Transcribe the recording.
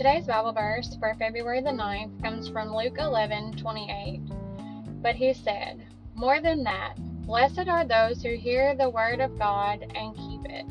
Today's Bible verse for February the 9th comes from Luke 11 28. But he said, More than that, blessed are those who hear the word of God and keep it.